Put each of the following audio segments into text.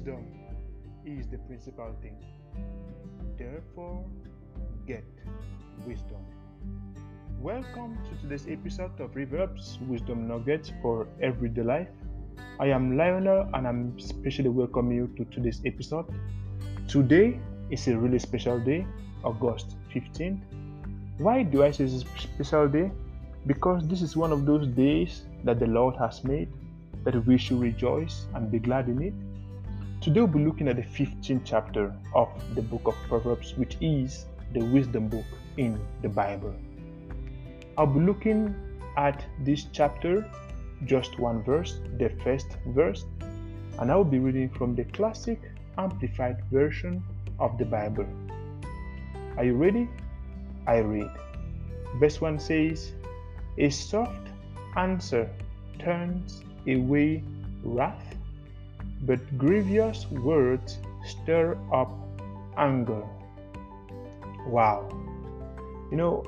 Wisdom is the principal thing. Therefore, get wisdom. Welcome to today's episode of Reverbs Wisdom Nuggets for Everyday Life. I am Lionel and I'm especially welcoming you to today's episode. Today is a really special day, August 15th. Why do I say this special day? Because this is one of those days that the Lord has made that we should rejoice and be glad in it. Today we'll be looking at the 15th chapter of the book of Proverbs, which is the wisdom book in the Bible. I'll be looking at this chapter, just one verse, the first verse, and I will be reading from the classic amplified version of the Bible. Are you ready? I read. Verse 1 says, A soft answer turns away wrath, but grievous words stir up anger. Wow. You know,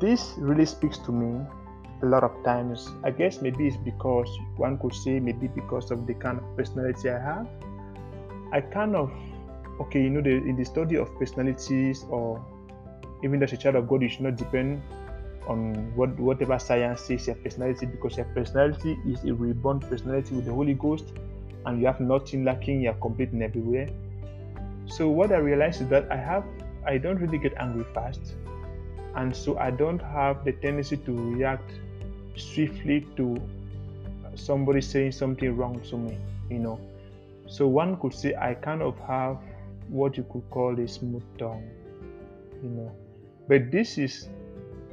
this really speaks to me a lot of times. I guess maybe it's because one could say maybe because of the kind of personality I have. I kind of okay, you know, the, in the study of personalities or even as a child of God, you should not depend on what whatever science says your personality because your personality is a reborn personality with the Holy Ghost and you have nothing lacking, you're complete in everywhere. So what I realized is that I have I don't really get angry fast and so I don't have the tendency to react swiftly to somebody saying something wrong to me, you know. So one could say I kind of have what you could call a smooth tongue, you know. But this is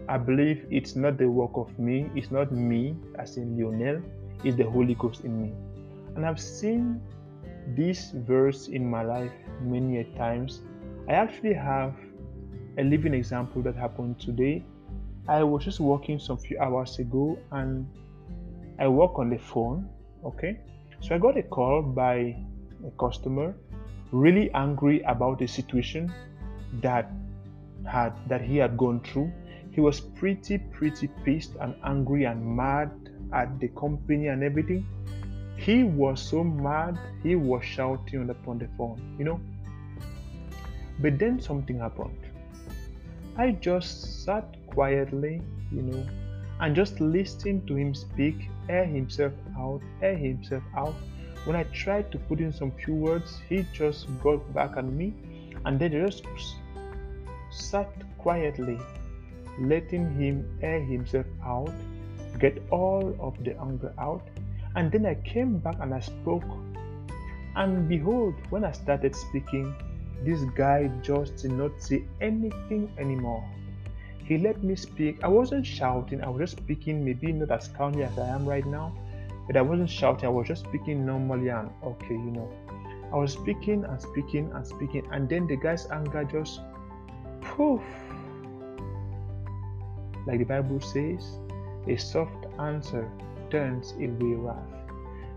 I believe it's not the work of me, it's not me, as in Lionel, it's the Holy Ghost in me. And I've seen this verse in my life many a times. I actually have a living example that happened today. I was just working some few hours ago and I work on the phone, okay? So I got a call by a customer really angry about the situation that had that he had gone through he was pretty, pretty pissed and angry and mad at the company and everything. He was so mad, he was shouting upon the phone, you know. But then something happened. I just sat quietly, you know, and just listened to him speak, air himself out, air himself out. When I tried to put in some few words, he just got back at me and then just sat quietly letting him air himself out, get all of the anger out. And then I came back and I spoke. And behold, when I started speaking, this guy just did not say anything anymore. He let me speak. I wasn't shouting, I was just speaking, maybe not as calmly as I am right now, but I wasn't shouting, I was just speaking normally and okay, you know. I was speaking and speaking and speaking, and then the guy's anger just poof like the Bible says, a soft answer turns away wrath.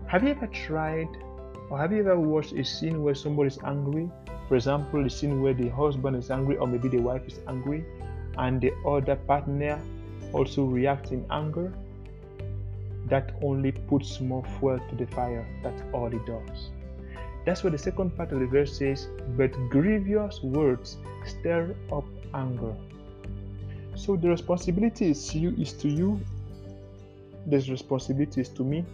Have you ever tried or have you ever watched a scene where somebody is angry? For example, the scene where the husband is angry or maybe the wife is angry and the other partner also reacts in anger? That only puts more fuel to the fire. That's all it does. That's what the second part of the verse says, but grievous words stir up anger. So the responsibility is you is to you. The responsibility is to me.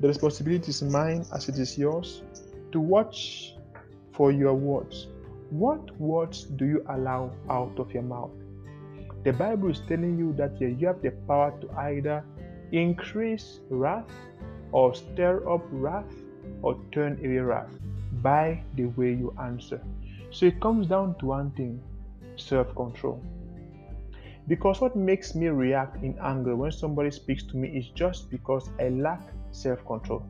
The responsibility is mine as it is yours to watch for your words. What words do you allow out of your mouth? The Bible is telling you that you have the power to either increase wrath or stir up wrath or turn away wrath by the way you answer. So it comes down to one thing self control. Because what makes me react in anger when somebody speaks to me is just because I lack self control.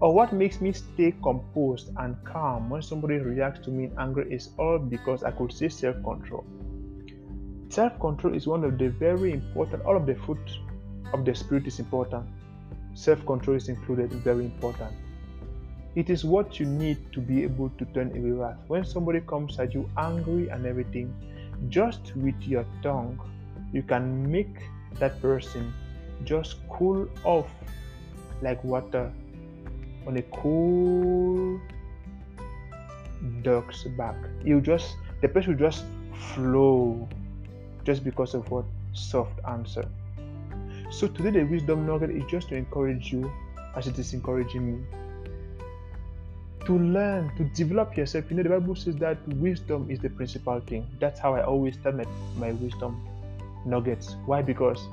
Or what makes me stay composed and calm when somebody reacts to me in anger is all because I could say self control. Self control is one of the very important, all of the fruit of the Spirit is important. Self control is included, very important. It is what you need to be able to turn away wrath. When somebody comes at you angry and everything, just with your tongue, you can make that person just cool off like water on a cool ducks back. He'll just the person will just flow just because of what soft answer. So today the wisdom nugget is just to encourage you as it is encouraging me. To learn, to develop yourself. You know, the Bible says that wisdom is the principal thing. That's how I always start my, my wisdom nuggets. Why? Because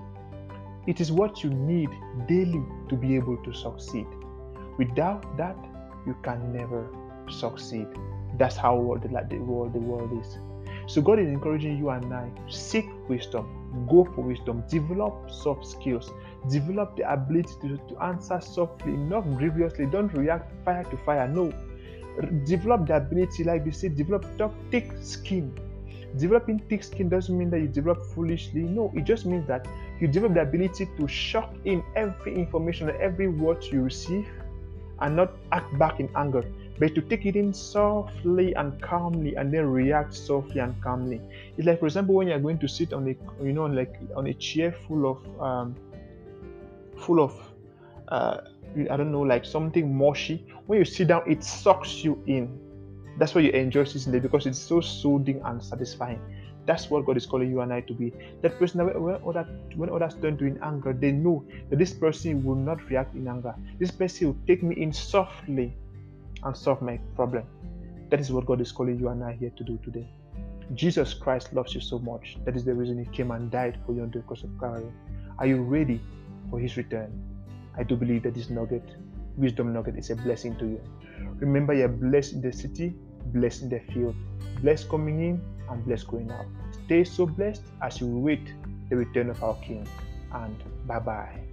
it is what you need daily to be able to succeed. Without that, you can never succeed. That's how the, the world the world is. So God is encouraging you and I seek wisdom, go for wisdom, develop soft skills, develop the ability to, to answer softly, not grievously. Don't react fire to fire. No, develop the ability, like we say, develop thick skin. Developing thick skin doesn't mean that you develop foolishly. No, it just means that you develop the ability to shock in every information, and every word you receive, and not act back in anger but to take it in softly and calmly and then react softly and calmly. It's like, for example, when you're going to sit on a, you know, like on a chair full of, um, full of, uh, I don't know, like something mushy. When you sit down, it sucks you in. That's why you enjoy sitting there because it's so soothing and satisfying. That's what God is calling you and I to be. That person, when others, when others turn to in anger, they know that this person will not react in anger. This person will take me in softly and solve my problem. That is what God is calling you and I here to do today. Jesus Christ loves you so much. That is the reason He came and died for you on the cross of Calvary. Are you ready for His return? I do believe that this nugget, wisdom nugget, is a blessing to you. Remember, you're blessed in the city, blessed in the field, blessed coming in, and blessed going out. Stay so blessed as you wait the return of our King. And bye bye.